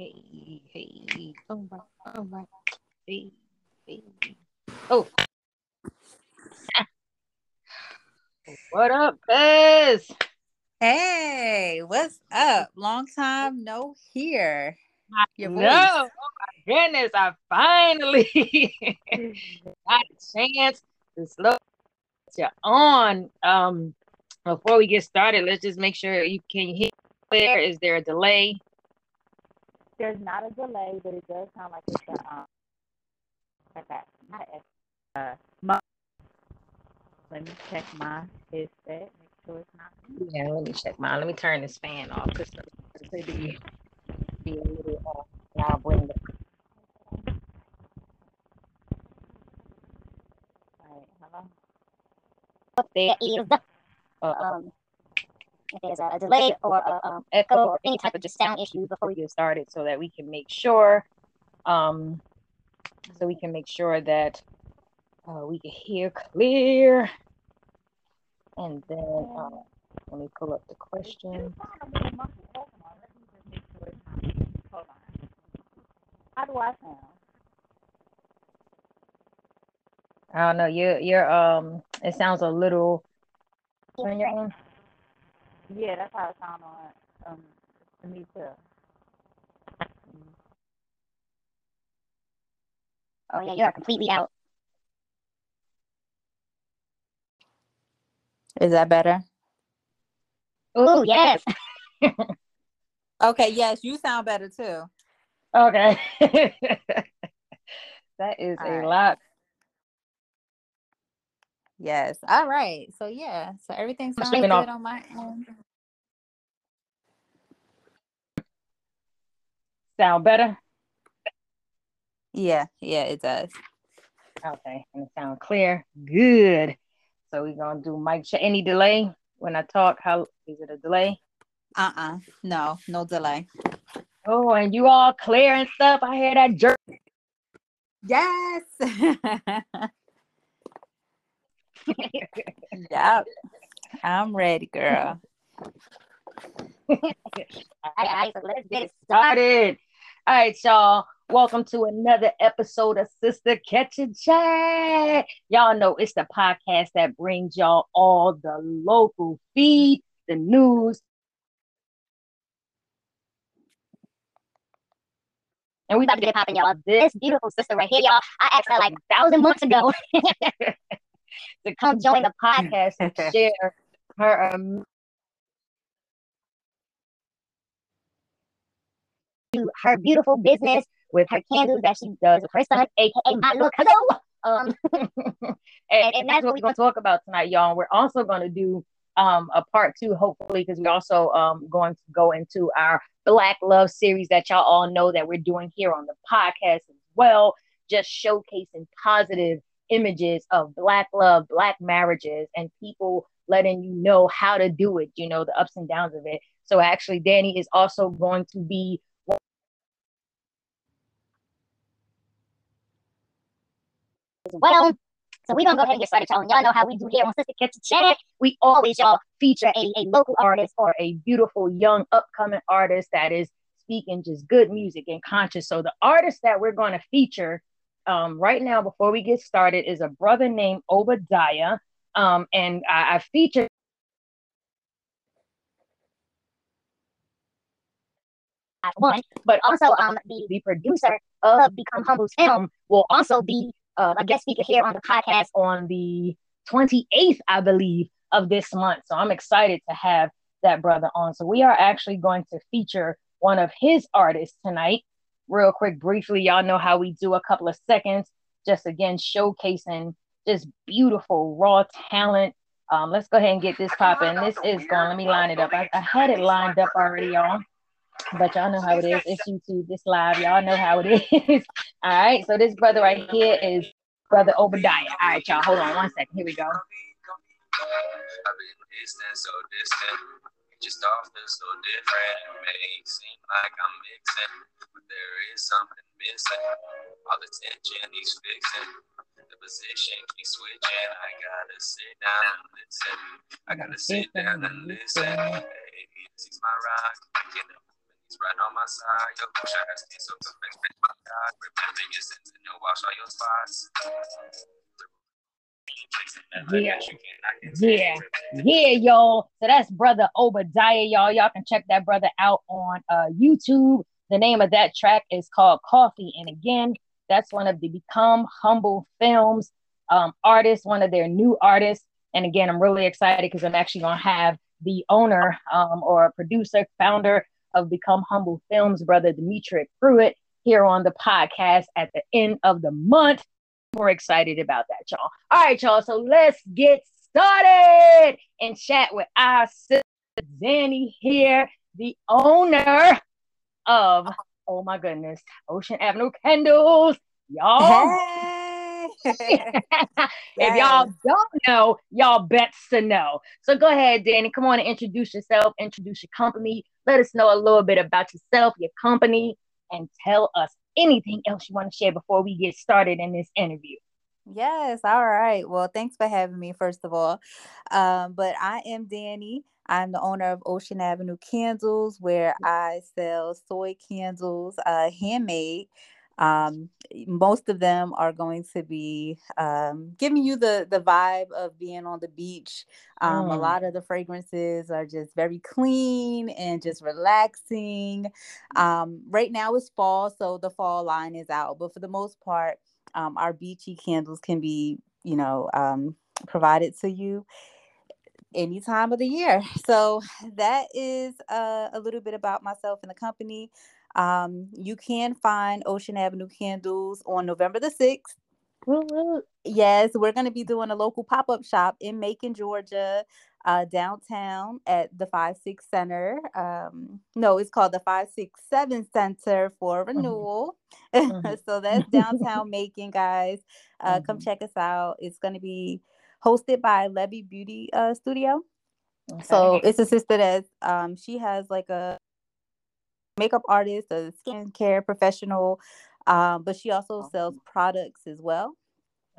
Hey, hey. Hey. Oh. what up, Fizz? Hey, what's up? Long time no hear. Your voice. Oh my goodness, I finally got a chance to slow you on. Um, before we get started, let's just make sure you can hear. Is there a delay? There's not a delay, but it does sound like it's a um like that not a, uh my, let me check my headset, make sure it's not Yeah, let me check mine. Let me turn this fan off because it be be a little off. Uh, I'll bring the All right, hello. There is the uh, um if there's a, delay or a, um, echo or any type of just sound issue before we get started so that we can make sure um, so we can make sure that uh, we can hear clear and then uh, let me pull up the question how do I sound I don't know. You're, you're, um, it sounds a little on your end. Yeah, that's how it sounds on um to me too. Oh yeah, you're completely out. Is that better? Oh yes. okay, yes, you sound better too. Okay. that is All a right. lot Yes. All right. So yeah. So everything sounds good off. on my end. Sound better? Yeah, yeah, it does. Okay, and it sound clear. Good. So we're gonna do mic check. Any delay when I talk? How is it a delay? Uh-uh. No, no delay. Oh, and you all clear and stuff. I hear that jerk. Yes. yep. I'm ready, girl. all right, so let's get started. All right, y'all. Welcome to another episode of Sister Catch a Chat. Y'all know it's the podcast that brings y'all all the local feed, the news. And we about to get popping, y'all. This beautiful sister right here, y'all. I asked her like a thousand months ago to come join the podcast and share her um, her beautiful business with her candles that she does with her son, aka my little hello. Um, and, and that's what we're gonna talk about tonight, y'all. We're also gonna do um a part two, hopefully, because we're also um going to go into our Black Love series that y'all all know that we're doing here on the podcast as well, just showcasing positive images of black love, black marriages, and people letting you know how to do it, you know, the ups and downs of it. So actually, Dani is also going to be well. So we're gonna go ahead and get started, y'all. Y'all know how we do here on Sister a Chat. We always, y'all, feature a, a local artist or a beautiful young upcoming artist that is speaking just good music and conscious. So the artist that we're going to feature um, right now, before we get started, is a brother named Obadiah. Um, and I, I featured one, but also um, the, the producer of Become Humble's film will also be uh, a guest speaker here on the podcast on the 28th, I believe, of this month. So I'm excited to have that brother on. So we are actually going to feature one of his artists tonight real quick, briefly, y'all know how we do a couple of seconds, just again showcasing just beautiful raw talent. Um, let's go ahead and get this popping. This is going. Let me line it up. I, I had it lined up already, y'all. But y'all know how it is. It's YouTube. This live. Y'all know how it is. All right. So this brother right here is brother Obadiah. All right, y'all. Hold on one second. Here we go. Just often so different. It may seem like I'm mixing, but there is something missing. All the tension he's fixing. The position keeps switching. I gotta sit down and listen. I gotta sit down and listen. Hey, is my rock. Up right on my side. Your bullshit has been so perfect, my God. Remember your sins and no wash all your spots. Yeah. Yeah. Yeah, y'all. So that's brother Obadiah, y'all. Y'all can check that brother out on uh YouTube. The name of that track is called Coffee. And again, that's one of the Become Humble Films um, artists, one of their new artists. And again, I'm really excited because I'm actually going to have the owner um, or producer, founder of Become Humble Films, brother Dimitri Pruitt, here on the podcast at the end of the month. We're excited about that, y'all. All right, y'all. So let's get started and chat with our sister Dani here, the owner of, oh my goodness, Ocean Avenue Candles. Y'all. Hey. if y'all don't know, y'all bets to know. So go ahead, Dani. Come on and introduce yourself, introduce your company. Let us know a little bit about yourself, your company, and tell us anything else you want to share before we get started in this interview. Yes. All right. Well, thanks for having me, first of all. Um, but I am Dani. I'm the owner of Ocean Avenue Candles, where I sell soy candles, uh, handmade. Um, most of them are going to be um, giving you the the vibe of being on the beach. Um, A Mm. lot of the fragrances are just very clean and just relaxing. Um, right now it's fall, so the fall line is out, but for the most part, um, our beachy candles can be, you know, um, provided to you any time of the year. So that is uh, a little bit about myself and the company. Um, you can find Ocean Avenue Candles on November the 6th. Woo, woo. Yes, we're going to be doing a local pop up shop in Macon, Georgia, uh, downtown at the 5 6 Center. Um, no, it's called the 567 Center for Renewal. Mhm. so that's downtown Macon, guys. Uh, Come Mhm. check us out. It's going to be hosted by Levy Beauty uh, Studio. Okay. So it's a sister that um, she has like a makeup artist, a skincare professional, um, but she also sells products as well.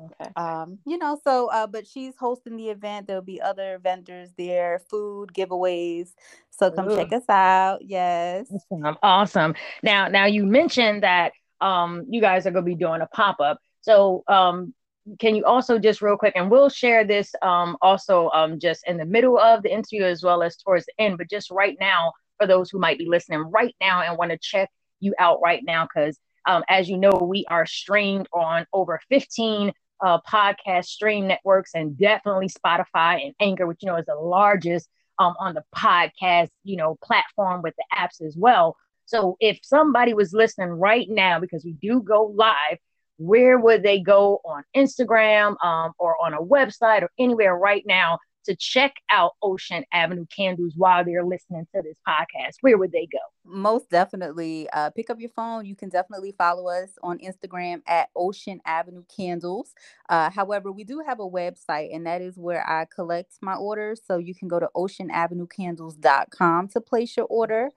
okay. Um, you know, so uh, but she's hosting the event. There'll be other vendors there, food giveaways. So come Ooh. check us out. Yes. Awesome. Awesome. Now, now you mentioned that um you guys are going to be doing a pop up. So um can you also just real quick and we'll share this um also um just in the middle of the interview as well as towards the end, but just right now for those who might be listening right now and want to check you out right now because um as you know we are streamed on over 15 uh podcast stream networks and definitely Spotify and Anchor, which you know is the largest um, on the podcast, you know, platform with the apps as well. So if somebody was listening right now, because we do go live, where would they go on Instagram um, or on a website or anywhere right now to check out Ocean Avenue Candles while they're listening to this podcast? Where would they go? Most definitely. Uh, pick up your phone. You can definitely follow us on Instagram at Ocean Avenue Candles. Uh, however, we do have a website, and that is where I collect my orders. So you can go to oceanavenuecandles.com to place your order.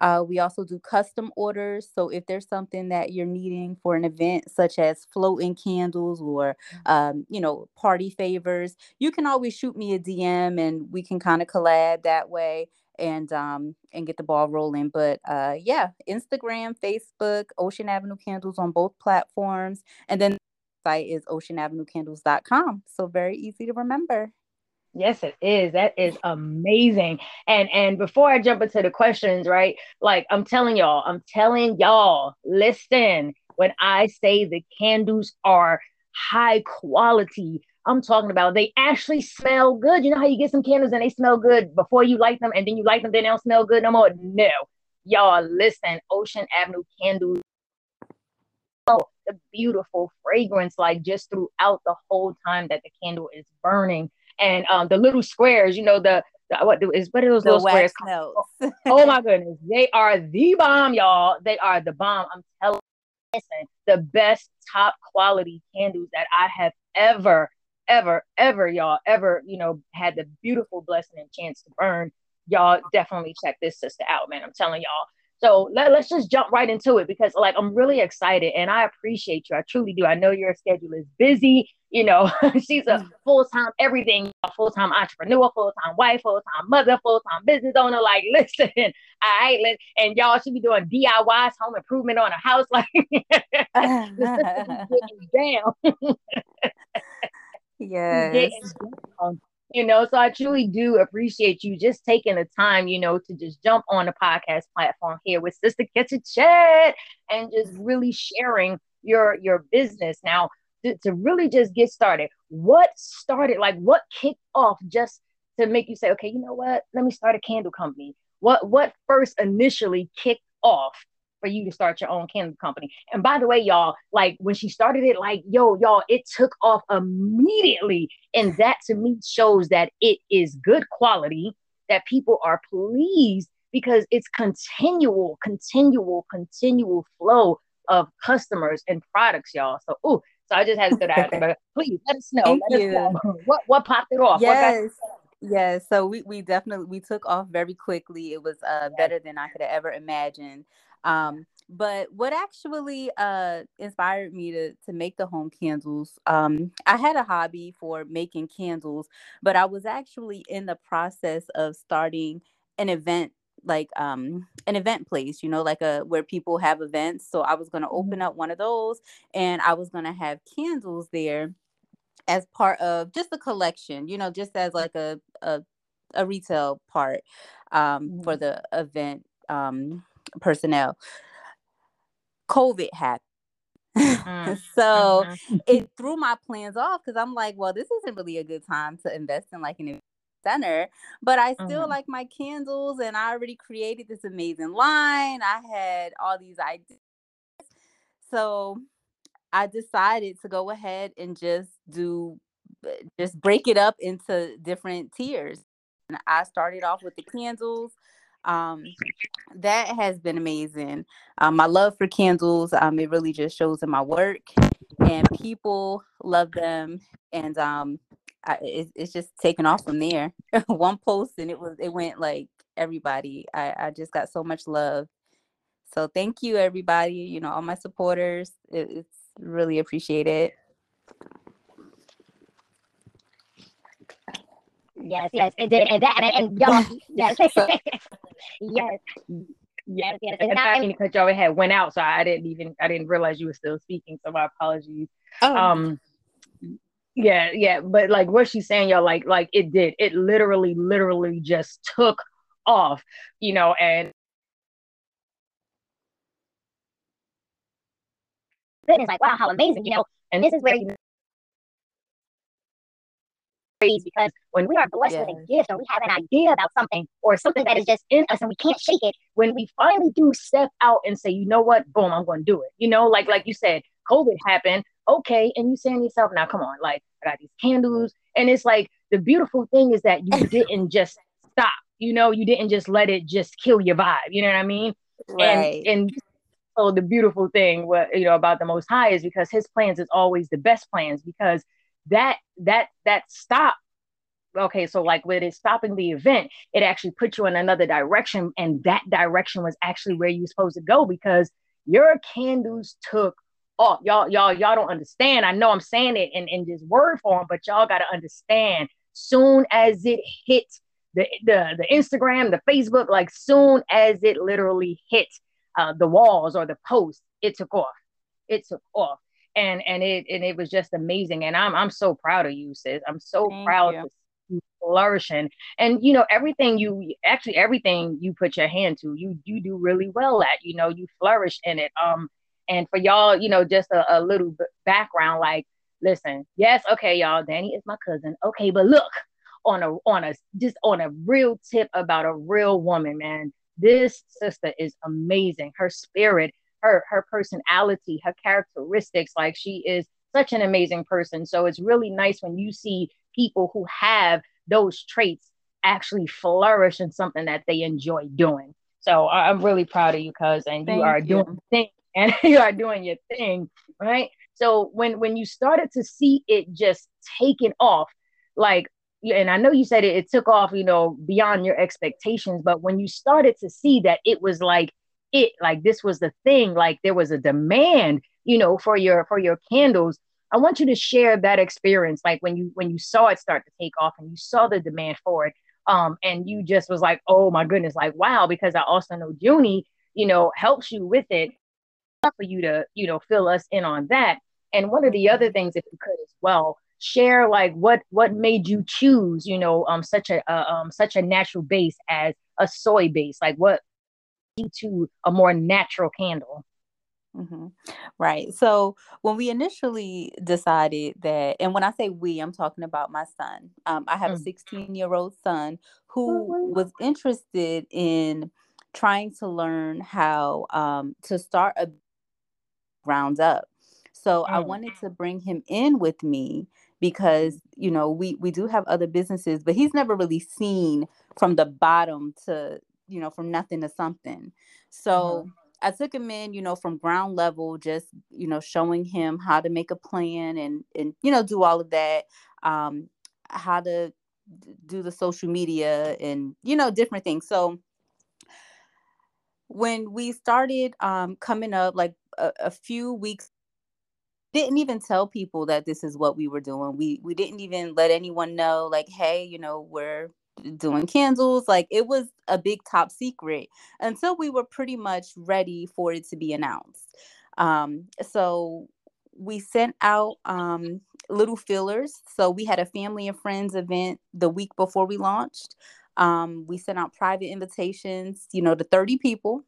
Uh, we also do custom orders. So if there's something that you're needing for an event, such as floating candles or, um, you know, party favors, you can always shoot me a DM and we can kind of collab that way and um and get the ball rolling. But uh yeah, Instagram, Facebook, Ocean Avenue Candles on both platforms. And then the site is oceanavenuecandles.com. So very easy to remember. Yes, it is. That is amazing. And and before I jump into the questions, right? Like I'm telling y'all, I'm telling y'all, listen, when I say the candles are high quality, I'm talking about they actually smell good. You know how you get some candles and they smell good before you light them, and then you light them, then they don't smell good no more. No, y'all, listen, Ocean Avenue candles. Oh, the beautiful fragrance, like just throughout the whole time that the candle is burning and um the little squares, you know, the, the what is what are those The little squares? wax notes. Oh my goodness, they are the bomb, y'all. They are the bomb. I'm telling you, listen, the best top quality candles that I have ever, ever, ever, y'all, ever, you know, had the beautiful blessing and chance to burn. Y'all definitely check this sister out, man. I'm telling y'all. So let, let's just jump right into it because like I'm really excited and I appreciate you. I truly do. I know your schedule is busy You know, she's a mm. full time everything, a full time entrepreneur, full time wife, full time mother, full time business owner. Like, listen, I let and y'all should be doing DIYs, home improvement on a house. Like, this thing is going down. yes. You know, so I truly do appreciate you just taking the time, you know, to just jump on the podcast platform here with Sister Catch a Chat and just mm. really sharing your your business. Now, to, really just get started, what started, like what kicked off just to make you say, okay, you know what? Let me start a candle company. What what first initially kicked off for you to start your own candle company. And by the way, y'all, like when she started it, like, yo, y'all, it took off immediately. And that to me shows that it is good quality, that people are pleased because it's continual, continual, continual flow of customers and products, y'all. So, oh, so I just had to go that. but please let us know. Thank let you. Us know. What what popped it off? Yes. Yes, so we, we definitely we took off very quickly. It was uh, better than I could have ever imagined. Um, but what actually uh, inspired me to to make the home candles, um, I had a hobby for making candles, but I was actually in the process of starting an event like um an event place you know like a where people have events so i was going to Mm-hmm. open up one of those and i was going to have candles there as part of just a collection you know just as like a a, a retail part um for Mhm. the event um personnel covid happened Mm, so mhm. it threw my plans off because i'm like well this isn't really a good time to invest in like an event center but i still Mhm. like my candles and i already created this amazing line i had all these ideas so I decided to go ahead and just do just break it up into different tiers. And I started off with the candles. Um, that has been amazing. Um, my love for candles, um, it really just shows in my work, and people love them, and um, I, it, it's just taken off from there. One post, and it was it went like everybody. I, I just got so much love. So thank you, everybody. You know, all my supporters. It, it's really appreciated. Yes, yes, it did, and that, and, and y'all, yes, yes, yes, yes. And I didn't cut y'all had went out, so I didn't even I didn't realize you were still speaking. So my apologies. Oh, Um, yeah, yeah, but like what she's saying, y'all, like like it did. It literally, literally just took off, you know, and it's like wow, how amazing, you know. And this is where you praise because when we are blessed with a gift or we have an idea about something or something that is just in us and we can't shake it, when we finally do step out and say, you know what, boom, I'm going to do it. You know, like like you said, COVID happened, okay, and you saying to yourself, now come on, like I got these candles, and it's like the beautiful thing is that you didn't just stop. You know, you didn't just let it just kill your vibe. You know what I mean? right. And and so the beautiful thing what you know about the most high is because his plans is always the best plans because that that that stop okay so like with it stopping the event it actually put you in another direction and that direction was actually where you were supposed to go because your candles took off. Y'all y'all y'all don't understand. I know i'm saying it in, in just word form but y'all got to understand. Soon as it hit the, the the instagram the facebook like soon as it literally hit uh, the walls or the post it took off. It took off. And and it and it was just amazing. And i'm i'm so proud of you sis. I'm so Thank proud you. to you flourishing. And you know everything you actually everything you put your hand to you you do really well at. You know you flourish in it. Um and for y'all you know just a, a little background like listen yes okay y'all Dani is my cousin okay but look on a on a just on a real tip about a real woman man this sister is amazing. Her spirit her her personality her characteristics like she is such an amazing person. So it's really nice when you see people who have those traits actually flourish in something that they enjoy doing. So i'm really proud of you cuz and you are you. doing your thing and you are doing your thing right so when when you started to see it just taking off like and I know you said it, it took off, you know, beyond your expectations, but when you started to see that it was like it, like this was the thing, like there was a demand, you know, for your for your candles, I want you to share that experience, like when you when you saw it start to take off and you saw the demand for it, um, and you just was like, oh my goodness, like wow, because I also know Junie, you know, helps you with it. For you to, you know, fill us in on that. And one of the other things, if you could as well, share like what what made you choose, you know, um, such a uh, um such a natural base as a soy base, like what to a more natural candle. Mm-hmm. Right. So when we initially decided that, and when I say we, I'm talking about my son. Um, I have mm. a 16 year old son who was interested in trying to learn how um, to start a ground up. So mm. I wanted to bring him in with me because you know we we do have other businesses, but he's never really seen from the bottom to you know from nothing to something. So. Mm I took him in, you know, from ground level, just you know, showing him how to make a plan and and you know, do all of that, um, how to do the social media and you know, different things. So when we started um, coming up, like a, a few weeks didn't even tell people that this is what we were doing. We we didn't even let anyone know like hey, you know, we're doing candles. Like it was a big top secret until we were pretty much ready for it to be announced. Um, so we sent out um, little fillers. So we had a family and friends event the week before we launched. Um, we sent out private invitations, you know, to 30 people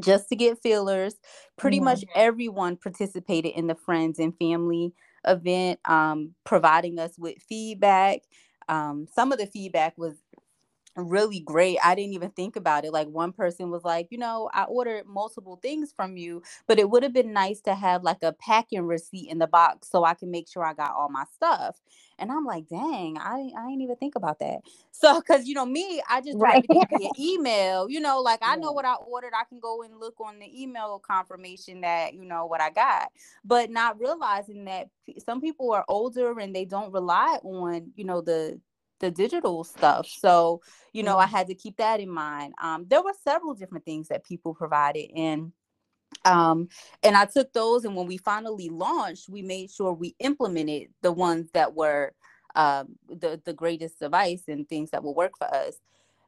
just to get fillers. Pretty mm-hmm. much everyone participated in the friends and family event, um, providing us with feedback um, some of the feedback was really great. I didn't even think about it. Like one person was like, you know, I ordered multiple things from you, but it would have been nice to have like a packing receipt in the box so I can make sure I got all my stuff. And I'm like, dang, I, I didn't even think about that. So, cause you know, me, I just right. an email, you know, like I know what I ordered. I can go and look on the email confirmation that, you know, what I got, but not realizing that some people are older and they don't rely on, you know, the, the digital stuff. So, you know, I had to keep that in mind. Um, there were several different things that people provided and um and i took those and when we finally launched we made sure we implemented the ones that were um the the greatest device and things that will work for us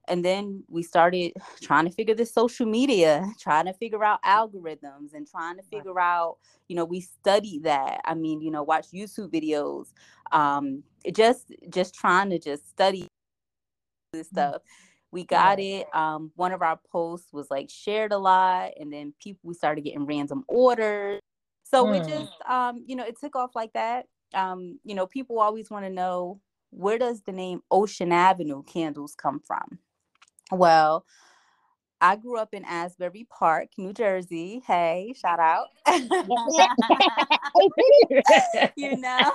and then we started trying to figure this social media trying to figure out algorithms and trying to figure out you know we studied that. I mean you know watch youtube videos um just just trying to just study this mm. stuff. We got it um one of our posts was like shared a lot and then people we started getting random orders. So mm. it just um you know it took off like that. Um you know people always want to know where does the name ocean avenue candles come from well, I grew up in Asbury Park, New Jersey. Hey, shout out. you know,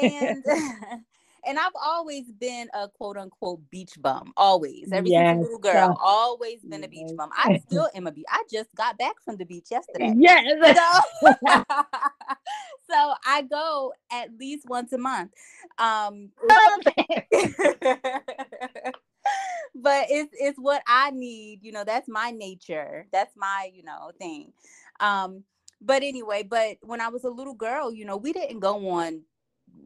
and and I've always been a quote unquote beach bum. Always, ever yes. little girl, always been a beach bum. I still am a beach. I just got back from the beach yesterday. Yes. So, so I go at least once a month. Um, but it's it's what I need, you know, that's my nature. That's my, you know, thing. Um, but anyway, but when I was a little girl, you know, we didn't go on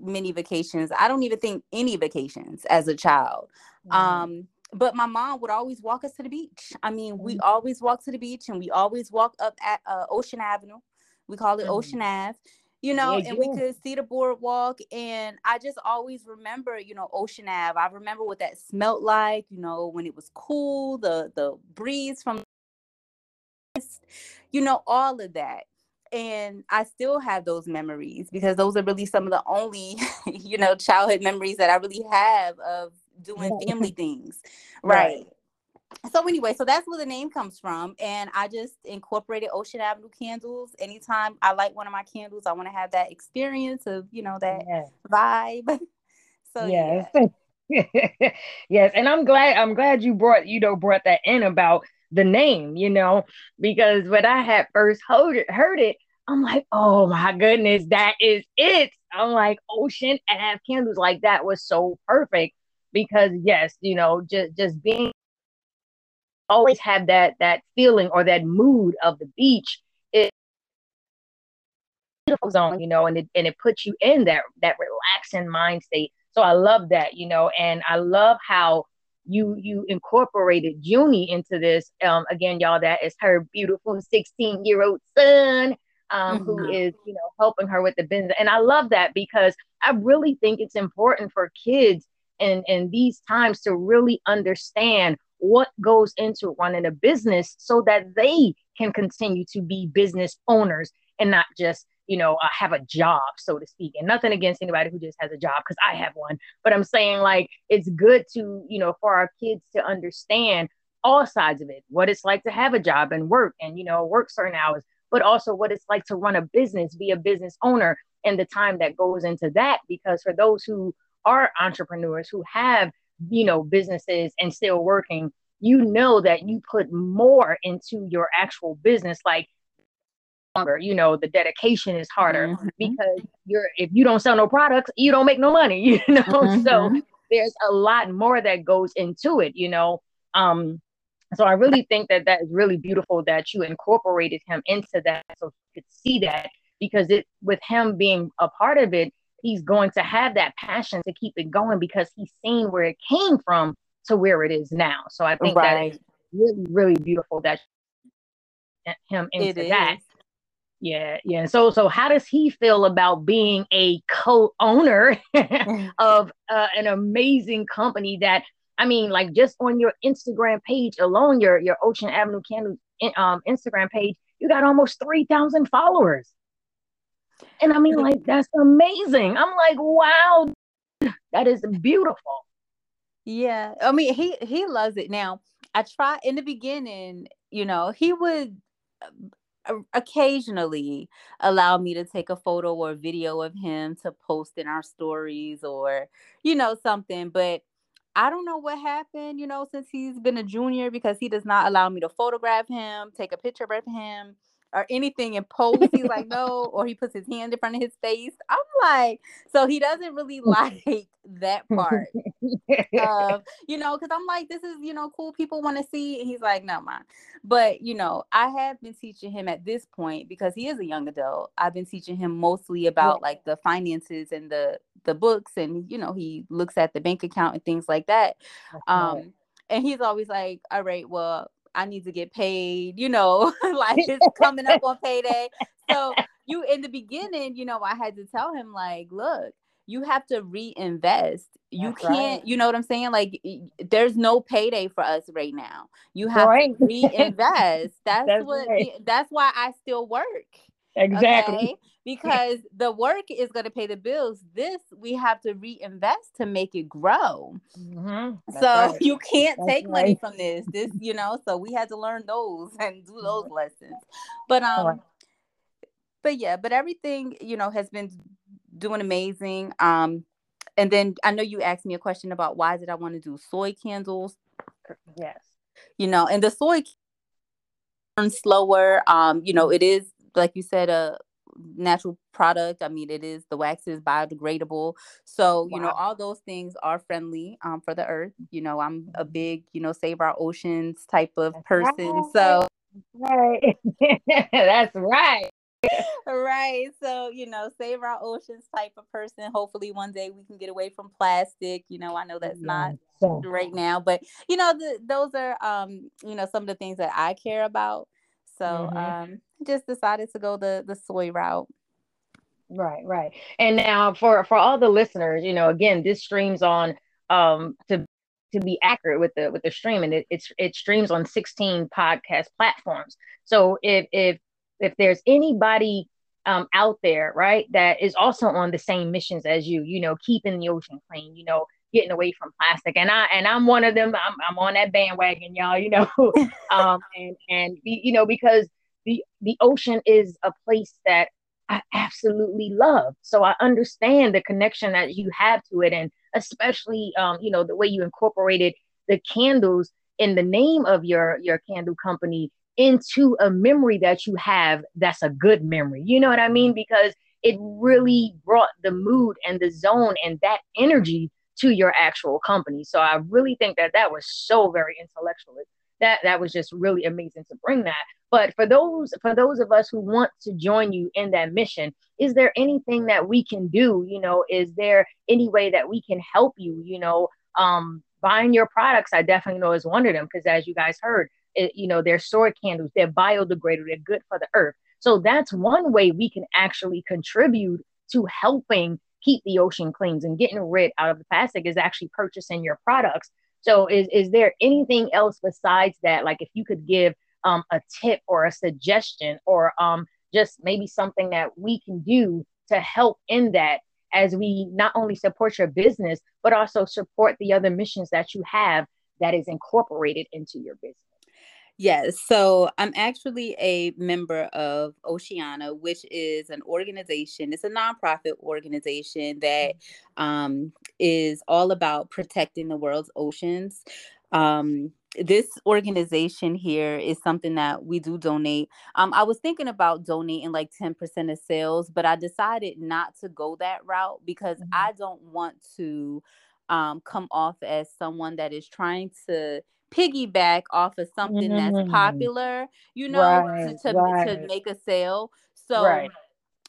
many vacations. I don't even think any vacations as a child. Um, but my mom would always walk us to the beach. I mean, we always walk to the beach and we always walk up at uh, Ocean Avenue. We call it mm-hmm. Ocean Ave you know, yeah, and we could see the boardwalk. And I just always remember, you know, Ocean Ave. I remember what that smelled like, you know, when it was cool, the the breeze from you know, all of that. And I still have those memories because those are really some of the only, you know, childhood memories that I really have of doing family things. right. right so anyway, so that's where the name comes from. And I just incorporated Ocean Avenue candles. Anytime I light one of my candles, I want to have that experience of, you know, that yes. vibe. so yes. Yeah. yes. And I'm glad I'm glad you brought, you know, brought that in about the name, you know, because when I had first heard it, heard it, I'm like, oh my goodness, that is it. I'm like, Ocean Ave candles like that was so perfect because yes, you know, just just being always have that that feeling or that mood of the beach it beautiful zone, you know, and it and it puts you in that that relaxing mind state. So I love that, you know, and I love how you you incorporated Junie into this. Um, again, y'all, that is her beautiful 16 year old son. Um, mm-hmm. who is you know helping her with the business and i love that because i really think it's important for kids and in these times to really understand what goes into running a business so that they can continue to be business owners and not just you know uh, have a job so to speak. And nothing against anybody who just has a job because i have one. But i'm saying like it's good to you know for our kids to understand all sides of it what it's like to have a job and work and you know work certain hours but also what it's like to run a business be a business owner and the time that goes into that. Because for those who are entrepreneurs who have you know businesses and still working you know that you put more into your actual business like longer you know the dedication is harder mm-hmm. because you're if you don't sell no products you don't make no money you know mm-hmm. so there's a lot more that goes into it you know um so i really think that that is really beautiful that you incorporated him into that so you could see that because it with him being a part of it he's going to have that passion to keep it going because he's seen where it came from to where it is now so i think right. that is really really beautiful that him into that yeah, yeah. So, so how does he feel about being a co-owner of uh, an amazing company that I mean, like just on your Instagram page alone, your your Ocean Avenue Candle um, Instagram page, you got almost three thousand followers. And I mean, like that's amazing. I'm like, wow, that is beautiful. Yeah, I mean, he he loves it. Now, I try in the beginning, you know, he would uh, occasionally allow me to take a photo or video of him to post in our stories or you know something but I don't know what happened, you know, since he's been a junior because he does not allow me to photograph him, take a picture of him, or anything and pose. He's like, no, or he puts his hand in front of his face. I'm like, so he doesn't really like that part. of, you know, because I'm like, this is, you know, cool. People want to see. And he's like, no, man. But, you know, I have been teaching him at this point because he is a young adult. I've been teaching him mostly about yeah. like the finances and the the books and you know, he looks at the bank account and things like that. That's um and he's always like, all right, well, I need to get paid, you know, like it's coming up on payday. So you in the beginning, you know, I had to tell him like, look, you have to reinvest. You That's can't, right. you know what I'm saying? Like there's no payday for us right now. You have right. to reinvest. That's, that's what right. that's why I still work. Exactly. Okay? Because the work is going to pay the bills. This we have to reinvest to make it grow. Mm-hmm. So right. you can't That's take right. money from this. This, you know, so we had to learn those and do those lessons. But um but yeah, but everything, you know, has been doing amazing. Um and then I know you asked me a question about why did I want to do soy candles? Yes. You know, and the soy burn slower. Um, you know, it is like you said, a natural product. I mean, it is the wax is biodegradable. So, wow. you know, all those things are friendly um, for the earth. You know, I'm a big, you know, save our oceans type of person. So, right. That's right. right. So, you know, save our oceans type of person. Hopefully one day we can get away from plastic. You know, I know that's not right now, but you know, the, those are um, you know, some of the things that I care about. So mm-hmm. um, just decided to go the the soy route. Right, right. And now for for all the listeners, you know, again, this streams on um to to be accurate with the with the stream and it it's it streams on 16 podcast platforms. So if if if there's anybody um out there, right, that is also on the same missions as you, you know, keeping the ocean clean, you know, getting away from plastic. And I and I'm one of them. I'm, I'm on that bandwagon, y'all. You know, um, and and you know because the the ocean is a place that I absolutely love. So I understand the connection that you have to it, and especially um, you know the way you incorporated the candles in the name of your your candle company into a memory that you have that's a good memory. You know what I mean? Because it really brought the mood and the zone and that energy to your actual company. So I really think that that was so very intellectual that that was just really amazing to bring that. But for those for those of us who want to join you in that mission, is there anything that we can do? You know, is there any way that we can help you? You know, um, buying your products, I definitely know is one of them because as you guys heard, it, you know, they're sword candles, they're biodegradable, they're good for the earth. So that's one way we can actually contribute to helping keep the ocean clean and getting rid out of the plastic is actually purchasing your products. So is is there anything else besides that? Like if you could give um, a tip or a suggestion or um, just maybe something that we can do to help in that as we not only support your business, but also support the other missions that you have that is incorporated into your business. Yes. So I'm actually a member of Oceana, which is an organization, it's a nonprofit organization that um, is all about protecting the world's oceans. Um, this organization here is something that we do donate. Um, I was thinking about donating like 10% of sales, but I decided not to go that route because mm-hmm. I don't want to um, come off as someone that is trying to piggyback off of something mm-hmm. that's popular, you know, right, to, to, right. to, make a sale. So right.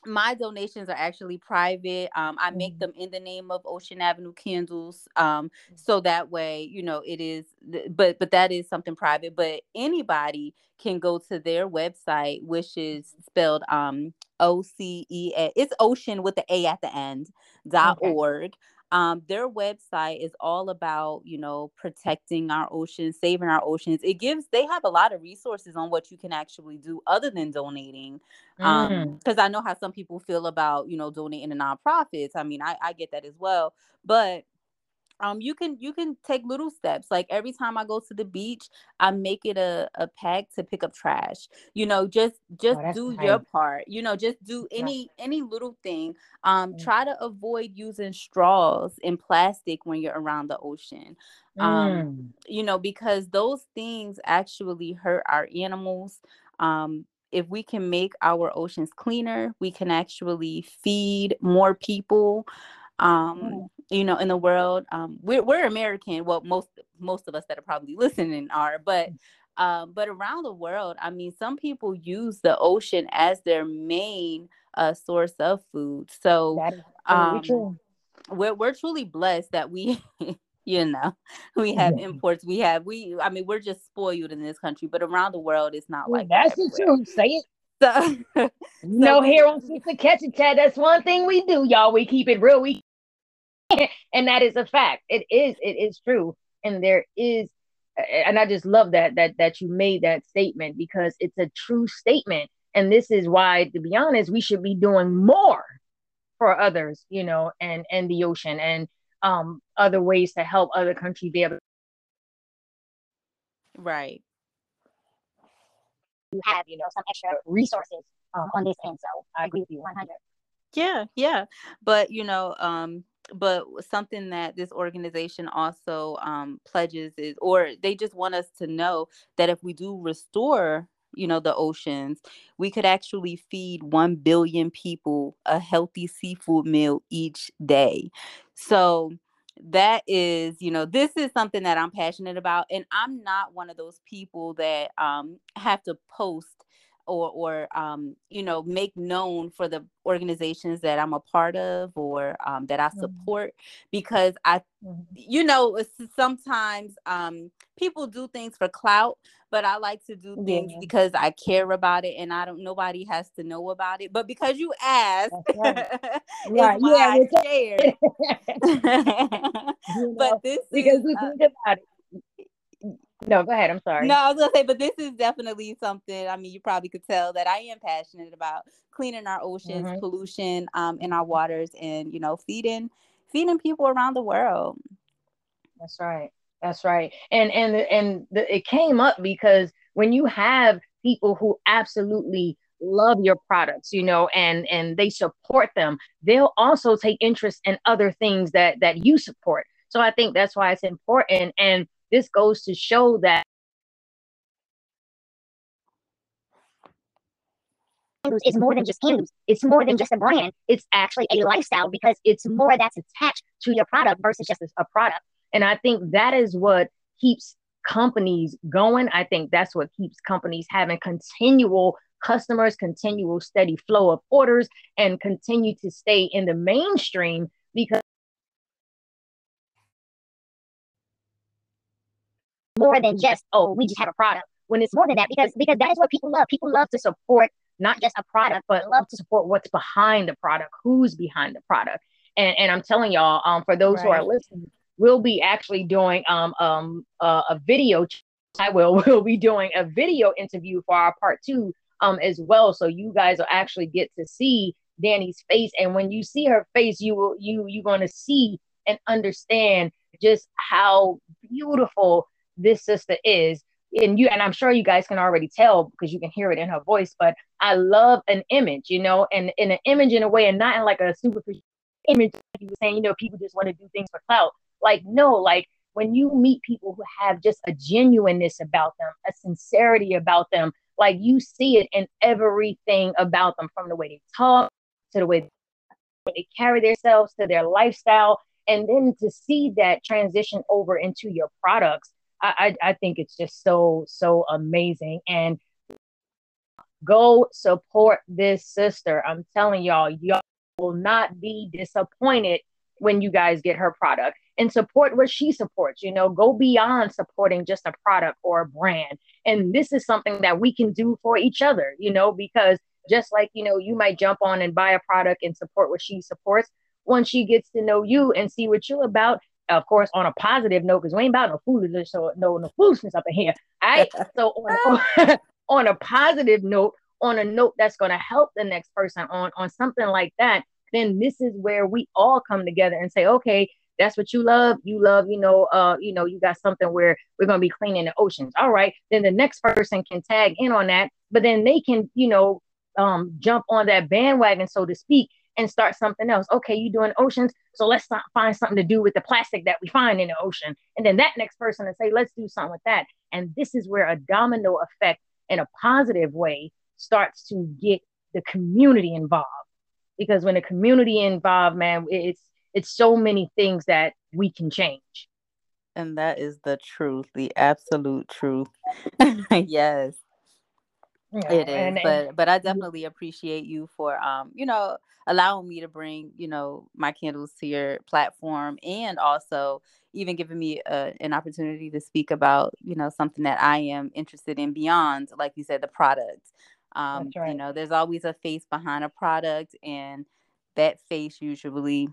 my donations are actually private. Um, I make mm-hmm. them in the name of Ocean Avenue Candles. Um, so that way, you know, it is, but but that is something private. But anybody can go to their website, which is mm-hmm. spelled um O C E A. It's Ocean with the A at the end dot okay. org. Um, their website is all about, you know, protecting our oceans, saving our oceans. It gives, they have a lot of resources on what you can actually do other than donating. Um, mm. because I know how some people feel about, you know, donating to nonprofits. I mean, I, I get that as well. But um you can you can take little steps like every time i go to the beach i make it a, a pact to pick up trash you know just just oh, do your part you know just do any yeah. any little thing um mm. try to avoid using straws and plastic when you're around the ocean um mm. you know because those things actually hurt our animals um if we can make our oceans cleaner we can actually feed more people um mm you know in the world um we're, we're american well most most of us that are probably listening are but mm. um but around the world i mean some people use the ocean as their main uh source of food so um we're, we're truly blessed that we you know we have imports we have we i mean we're just spoiled in this country but around the world it's not like that's that the truth say it so, so no here on Sister Catch a Chat. That's one thing we do, y'all. We keep it real. We and that is a fact. It is. It is true. And there is, and I just love that that that you made that statement because it's a true statement. And this is why, to be honest, we should be doing more for others, you know, and and the ocean and um other ways to help other countries be able. Right. You have, you know, some extra resources um, on this end. So I agree with you 100. Yeah, yeah. But, you know, um, but something that this organization also um, pledges is or they just want us to know that if we do restore you know the oceans we could actually feed 1 billion people a healthy seafood meal each day. So that is you know this is something that i'm passionate about and i'm not one of those people that um have to post or or um, you know make known for the organizations that I'm a part of or um, that I mm-hmm. support mm-hmm. because I mm-hmm. you know sometimes um, people do things for clout but I like to do things yeah. because I care about it and I don't nobody has to know about it but because you asked right. right. yeah, I shared you know, but this because is, we uh, think about it no, go ahead. I'm sorry. No, I was gonna say, but this is definitely something. I mean, you probably could tell that I am passionate about cleaning our oceans, mm-hmm. pollution um, in our waters, and you know, feeding feeding people around the world. That's right. That's right. And and and the, it came up because when you have people who absolutely love your products you know and and they support them they'll also take interest in other things that that you support so i think that's why it's important and this goes to show that it's more than just candles. It's more than just a brand. It's actually a lifestyle because it's more that's attached to your product versus just a product. And I think that is what keeps companies going. I think that's what keeps companies having continual customers, continual steady flow of orders, and continue to stay in the mainstream because more than just oh we just have a product. When it's more than that because because that is what people love. People love to support not just a product but love to support what's behind the product who's behind the product. And and i'm telling y'all um for those right. who are listening we'll be actually doing um um uh, a video. I will will be doing a video interview for our part two um as well. So you guys will actually get to see Dani's face. And when you see her face you will you you're going to see and understand just how beautiful this sister is and you and i'm sure you guys can already tell because you can hear it in her voice but i love an image you know and in an image in a way and not in like a superficial image you were saying you know people just want to do things for clout. Like no like when you meet people who have just a genuineness about them a sincerity about them like you see it in everything about them from the way they talk to the way they carry themselves to their lifestyle and then to see that transition over into your products I, I, think it's just so, so amazing. And go support this sister. I'm telling y'all, y'all will not be disappointed when you guys get her product and support what she supports. You know, go beyond supporting just a product or a brand. And this is something that we can do for each other, you know, because just like, you know, you might jump on and buy a product and support what she supports. Once she gets to know you and see what you're about, of course, on a positive note, because we ain't about no foolishness, so no no foolishness up in here. All right. so on, on a positive note, on a note that's going to help the next person on on something like that, then this is where we all come together and say, okay, that's what you love. You love, you know, uh, you know, you got something where we're gonna be cleaning the oceans. All right. Then the next person can tag in on that, but then they can, you know, um, jump on that bandwagon, so to speak, and start something else. Okay, you're doing oceans, so let's find something to do with the plastic that we find in the ocean. And then that next person and say, let's do something with that. And this is where a domino effect in a positive way starts to get the community involved. Because when the community involved, man, it's it's so many things that we can change. And that is the truth, the absolute truth. yes. Yeah, it is, and, but but I definitely appreciate you for um, you know, allowing me to bring you know my candles to your platform and also even giving me a, uh, an opportunity to speak about you know something that i am interested in beyond like you said the product um, right. you know there's always a face behind a product and that face usually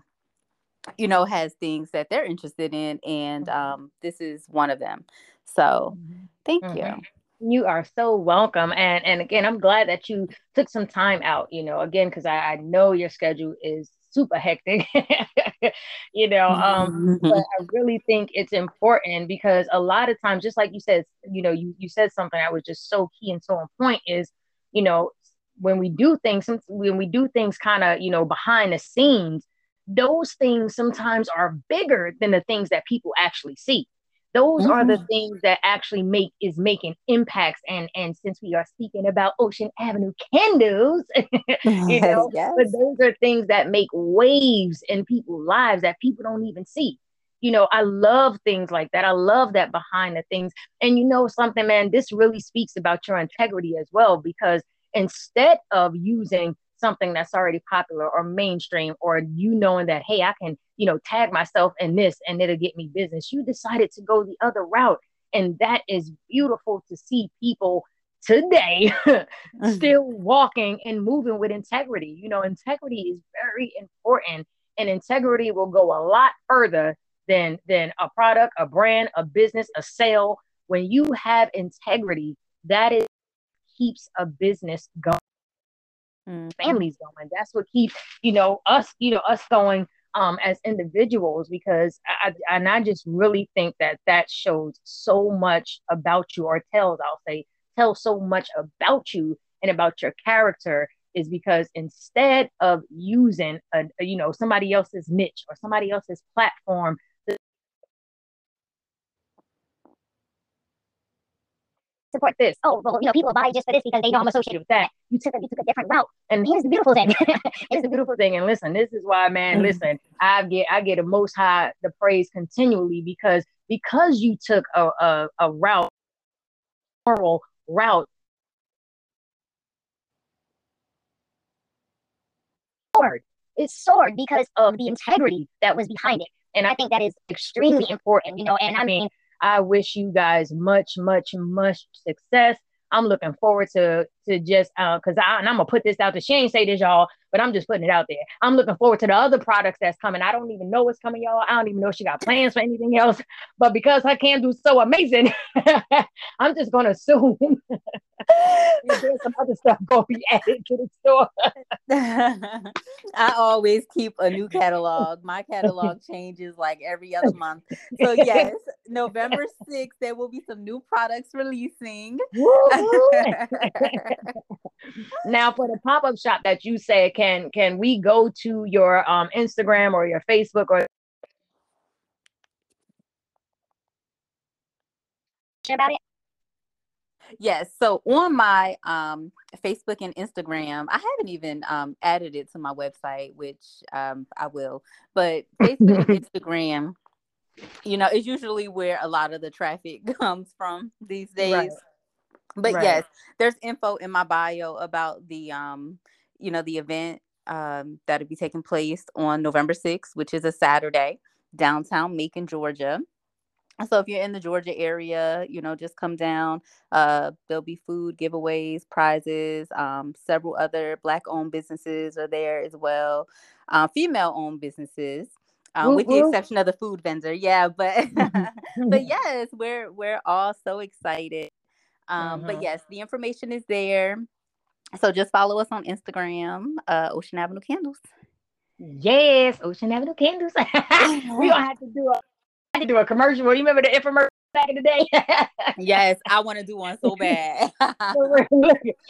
you know has things that they're interested in and mm-hmm. um, this is one of them so mm-hmm. thank mm-hmm. you you are so welcome. And and again, I'm glad that you took some time out, you know, again, because I, I know your schedule is super hectic, you know. Um, but I really think it's important because a lot of times, just like you said, you know, you, you said something that was just so key and so on point is, you know, when we do things, when we do things kind of, you know, behind the scenes, those things sometimes are bigger than the things that people actually see those mm-hmm. are the mm-hmm. things that actually make is making impacts and and since we are speaking about ocean avenue candles you know yes. but those are things that make waves in people's lives that people don't even see you know i love things like that i love that behind the things and you know something man this really speaks about your integrity as well because instead of using something that's already popular or mainstream or you knowing that hey i can you know tag myself in this and it'll get me business you decided to go the other route. And that is beautiful to see people today mm-hmm. still walking and moving with integrity. You know integrity is very important and integrity will go a lot further than than a product a brand a business a sale. When you have integrity that is keeps a business going mm-hmm. families going. That's what keeps, you know, us, you know, us going um as individuals because I, and I just really think that that shows so much about you or tells I'll say tells so much about you and about your character is because instead of using a you know somebody else's niche or somebody else's platform support this. Oh, well, you know, people buy just for this because they know I'm associated with that. You took a you took a different route. And here's the beautiful thing. here's the beautiful thing. And listen, this is why, man, mm. listen, I get I get a most high the praise continually because because you took a, a, a route, moral route. Sword. It sword because of the integrity that was behind it. And I think that is extremely important, you know. And I mean, I wish you guys much, much, much success. I'm looking forward to to just uh because I and I'm gonna put this out to she ain't say this, y'all, but I'm just putting it out there. I'm looking forward to the other products that's coming. I don't even know what's coming, y'all. I don't even know if she got plans for anything else. But because her do so amazing, I'm just gonna assume there's some other stuff gonna be added to the store. I always keep a new catalog. My catalog changes like every other month. So yes, November 6th, there will be some new products releasing. now for the pop-up shop that you said, can can we go to your um Instagram or your Facebook or about it? Yes. So on my um, Facebook and Instagram, I haven't even um, added it to my website, which um, I will. But Facebook and Instagram, you know, is usually where a lot of the traffic comes from these days. Right. But Right. yes, there's info in my bio about the um, you know, the event um that'll be taking place on November 6th, which is a Saturday, downtown Macon, Georgia. So if you're in the Georgia area, you know, just come down. Uh, there'll be food giveaways, prizes. Um, several other black-owned businesses are there as well. Uh, female-owned businesses, Woo with the exception of the food vendor. Yeah, but but yes, we're we're all so excited. Um. But yes, the information is there. So just follow us on Instagram, uh, Ocean Avenue Candles. Yes, Ocean Avenue candles. we gonna have to do a have to do a commercial. You remember the infomercial back in the day? Yes, I want to do one so bad.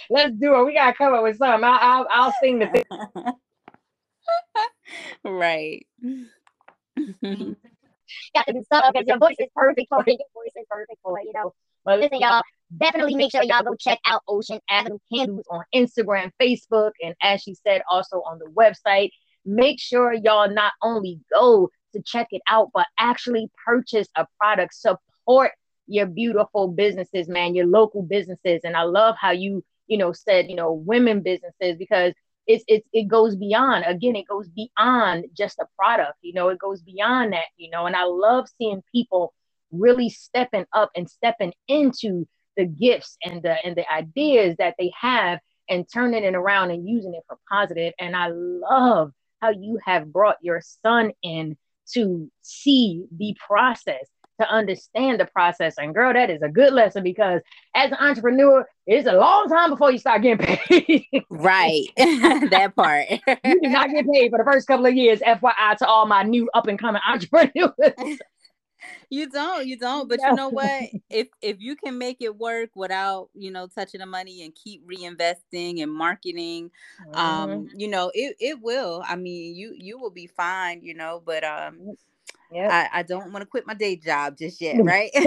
Let's do it. We gotta come up with something. I, I'll I'll sing the thing. right. got to do something because your voice is perfect for it. Your voice is perfect for it, you know. But listen, y'all, definitely make sure y'all go check out Ocean Avenue Candles on Instagram, Facebook, and as she said, also on the website. Make sure y'all not only go to check it out, but actually purchase a product. Support your beautiful businesses, man, your local businesses. And I love how you, you know, said, you know, women businesses because it's it's it goes beyond again it goes beyond just a product you know it goes beyond that you know and i love seeing people really stepping up and stepping into the gifts and the and the ideas that they have and turning it around and using it for positive. and i love how you have brought your son in to see the process to understand the process and girl that is a good lesson because as an entrepreneur it's a long time before you start getting paid Right. that part. you do not get paid for the first couple of years. FYI to all my new up and coming entrepreneurs. You don't, you don't. But you know what? If if you can make it work without, you know, touching the money and keep reinvesting and marketing, Mm-hmm. um, you know, it it will. I mean, you you will be fine, you know, but um yeah. I, I don't want to quit my day job just yet, right?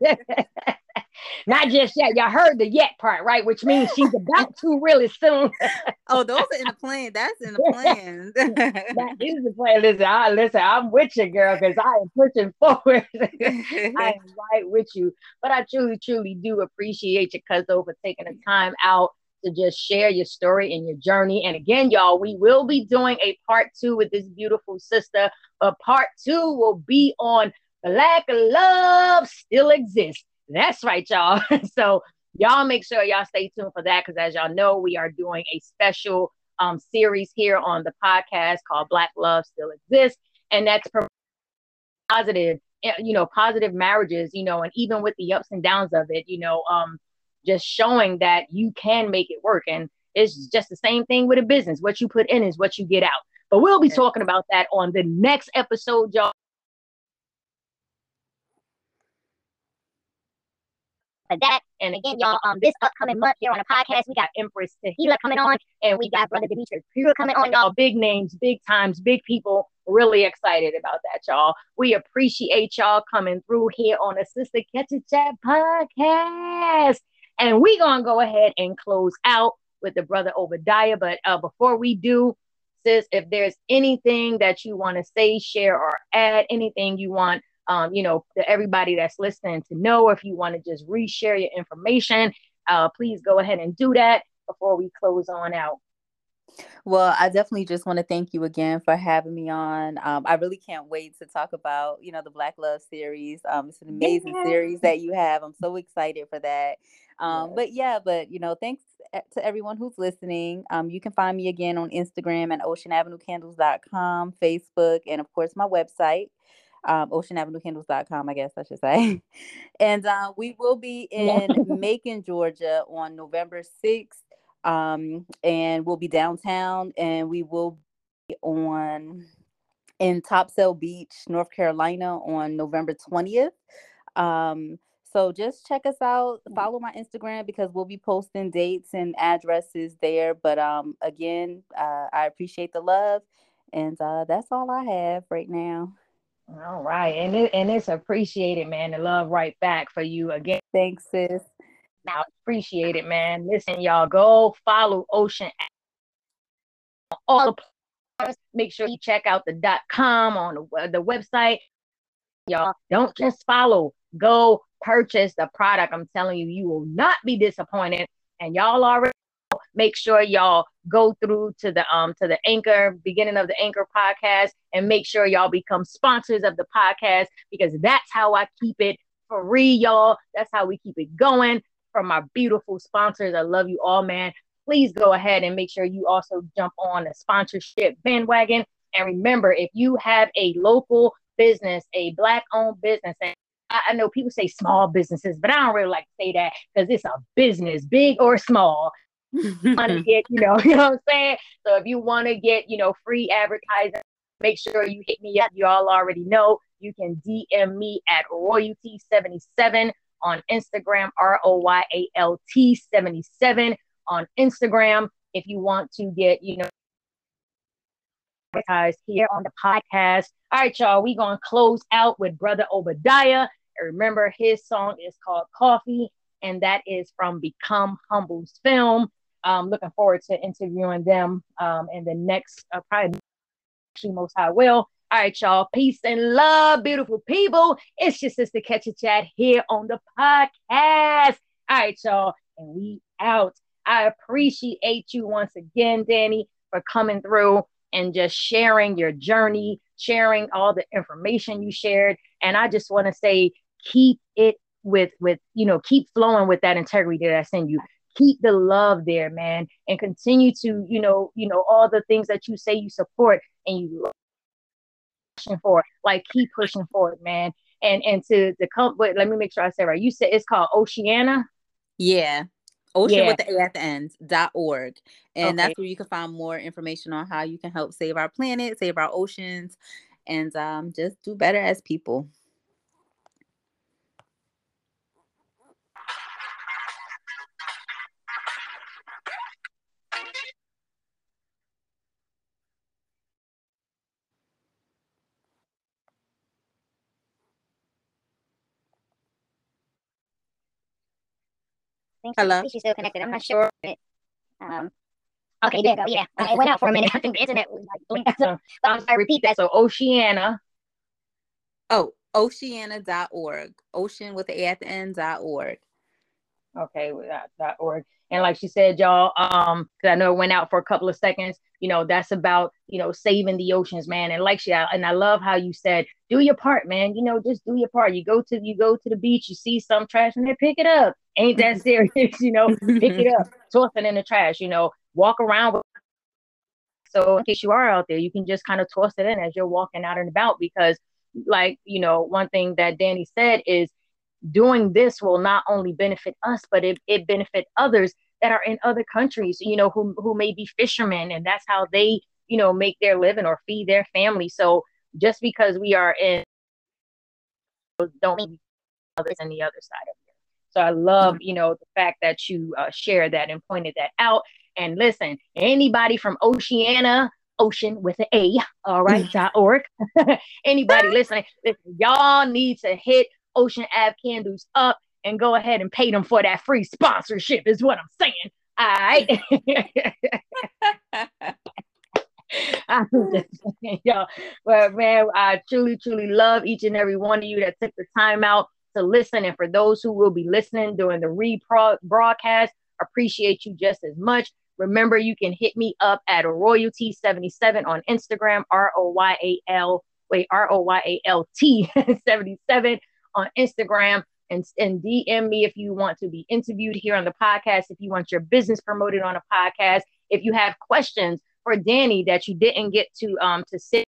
Not just yet. Y'all heard the yet part, right? Which means she's about to really soon. oh, those are in the plan. That's in the plan. that is the plan. Listen, I listen, I'm with you, girl, because I am pushing forward. I am right with you. But I truly, truly do appreciate you, Cuzzo, for taking the time out to just share your story and your journey. And again, y'all, we will be doing a part two with this beautiful sister. But part two will be on Black Love Still Exists. That's right, y'all. so y'all make sure y'all stay tuned for that because as y'all know, we are doing a special um series here on the podcast called Black Love Still Exists. And that's positive, eh, you know, positive marriages, you know, and even with the ups and downs of it, you know, um, just showing that you can make it work. And it's just the same thing with a business. What you put in is what you get out. But we'll be talking about that on the next episode, y'all. For that. And again, y'all, um, this upcoming month here on the podcast, we got Empress Tahila coming on, and we got Brother Demetrius Pura coming on, y'all. Big names, big times, big people. Really excited about that, y'all. We appreciate y'all coming through here on the Sister Catch a Chat podcast. And we gonna go ahead and close out with the brother Obadiah. But uh, before we do, sis, if there's anything that you want to say, share, or add, anything you want um, you know, everybody that's listening to know if you want to just reshare your information, uh, please go ahead and do that before we close on out. Well, I definitely just want to thank you again for having me on. Um, I really can't wait to talk about, you know, the Black Love series. Um, it's an amazing yeah. series that you have. I'm so excited for that. Um, yes. But yeah, but you know, thanks to everyone who's listening. Um, you can find me again on Instagram at oceanavenuecandles.com, Facebook, and of course my website, um, oceanavenuecandles.com, I guess I should say. and uh, we will be in Macon, Georgia on November 6th. Um, and we'll be downtown and we will be on in Topsail Beach, North Carolina on November 20th. Um, so just check us out. Follow my Instagram because we'll be posting dates and addresses there. But um, again, uh, I appreciate the love, and uh, that's all I have right now. All right, and it, and it's appreciated, man. The love right back for you again. Thanks, sis. Now appreciate it, man. Listen, y'all, go follow Ocean. All the make sure you check out the dot com on the, uh, the website. Y'all don't just follow. Go purchase the product. I'm telling you, you will not be disappointed. And y'all already make sure y'all go through to the um to the anchor beginning of the anchor podcast and make sure y'all become sponsors of the podcast because that's how I keep it free, y'all. That's how we keep it going from our beautiful sponsors. I love you all, man. Please go ahead and make sure you also jump on the sponsorship bandwagon. And remember, if you have a local business, a black owned business, and I, know people say small businesses, but I don't really like to say that because it's a business, big or small. Want to get, you know, you know what I'm saying? So if you want to get, you know, free advertising, make sure you hit me up. You all already know you can DM me at royalty77 on Instagram, R O Y A L T 77 on Instagram. If you want to get, you know, advertised here on the podcast. All right, y'all, we gonna close out with Brother Obadiah. Remember, his song is called Coffee, and that is from Become Humble's film. Um, looking forward to interviewing them um, in the next, uh, probably most high will. All right, y'all. Peace and love, beautiful people. It's your sister Catch a Chat here on the podcast. All right, y'all. And we out. I appreciate you once again, Dani, for coming through and just sharing your journey, sharing all the information you shared. And I just want to say keep it with with you know keep flowing with that integrity that I send you. Keep the love there, man, and continue to you know you know all the things that you say you support and you pushing for. Like keep pushing forward, man. And and to the come, wait, let me make sure I say right. You said it's called Oceana. Yeah. Ocean yeah. with the A at the end dot org. And okay. that's where you can find more information on how you can help save our planet, save our oceans, and um, just do better as people. Think Hello? she's still connected. I'm not sure. Um, okay, there you go. Yeah, it went out for a minute. I think the internet was like blinked. So, so I'm sorry, repeat that. So Oceana. Oh, oceana.org. Ocean with the A at the end dot org. Okay, dot org. And like she said, y'all, um, because I know it went out for a couple of seconds. You know, that's about you know saving the oceans, man. And like she, and I love how you said, do your part, man. You know, just do your part. You go to you go to the beach, you see some trash, and then pick it up. Ain't that serious? you know, pick it up, toss it in the trash. You know, walk around with. So in case you are out there, you can just kind of toss it in as you're walking out and about because, like you know, one thing that Dani said is doing this will not only benefit us, but it, it benefit others that are in other countries, you know, who, who may be fishermen and that's how they, you know, make their living or feed their family. So just because we are in, don't mean others on the other side of it. So I love, mm-hmm. you know, the fact that you uh, shared that and pointed that out. And listen, anybody from Oceana, ocean with an A, all right, dot org. anybody listening, listen, y'all need to hit Ocean Ave Candles up and go ahead and pay them for that free sponsorship, is what I'm saying. All right. I'm just Y'all, but man, I truly, truly love each and every one of you that took the time out to listen. And for those who will be listening during the rebroadcast, appreciate you just as much. Remember, you can hit me up at royalty77 on Instagram, R O Y A L, wait, R O Y A L T 77 on Instagram. And, and DM me if you want to be interviewed here on the podcast, if you want your business promoted on a podcast, if you have questions for Dani that you didn't get to um to sit.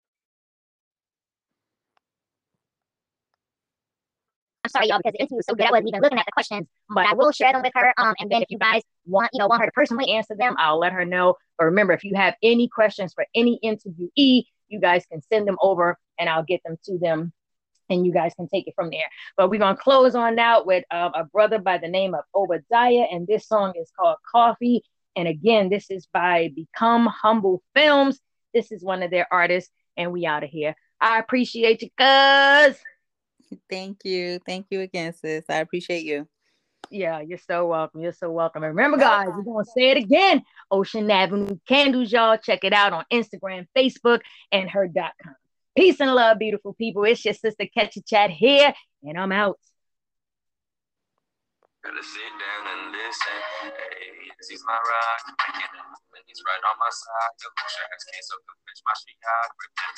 I'm sorry, y'all, because the interview was so good. I wasn't even looking at the questions, but I will share them with her. Um, and then if you guys want, you know, want her to personally answer them, I'll let her know. But remember, if you have any questions for any interviewee, you guys can send them over, and I'll get them to them and you guys can take it from there. But we're gonna close on out with um, a brother by the name of Obadiah, and this song is called Coffee. And again, this is by Become Humble Films. This is one of their artists, and we out of here. I appreciate you, cuz. Thank you. Thank you again, sis. I appreciate you. Yeah, you're so welcome. You're so welcome. And remember, guys, we're gonna say it again. Ocean Avenue Candles, y'all. Check it out on Instagram, Facebook, and her.com. Peace and love, beautiful people. It's your sister Catch a Chat here, and I'm out. Gotta sit down and listen. Hey, is my rock. When he's right on my side. Confess my. Remember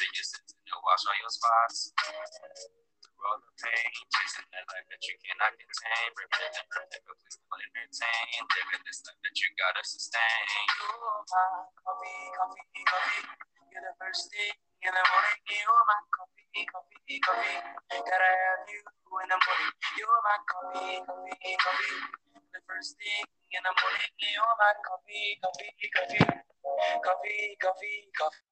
your sins and you'll wash all your spots. Through all the pain, chasing that life that you cannot contain. And remember, please don't entertain. Living this life that you gotta sustain. You're my coffee, coffee, coffee. You're the first thing in the morning. You're my coffee, coffee, coffee. Gotta have you in the morning. You're my coffee, coffee, coffee. The first thing in the morning. You're my coffee, coffee, coffee. Coffee, coffee, coffee.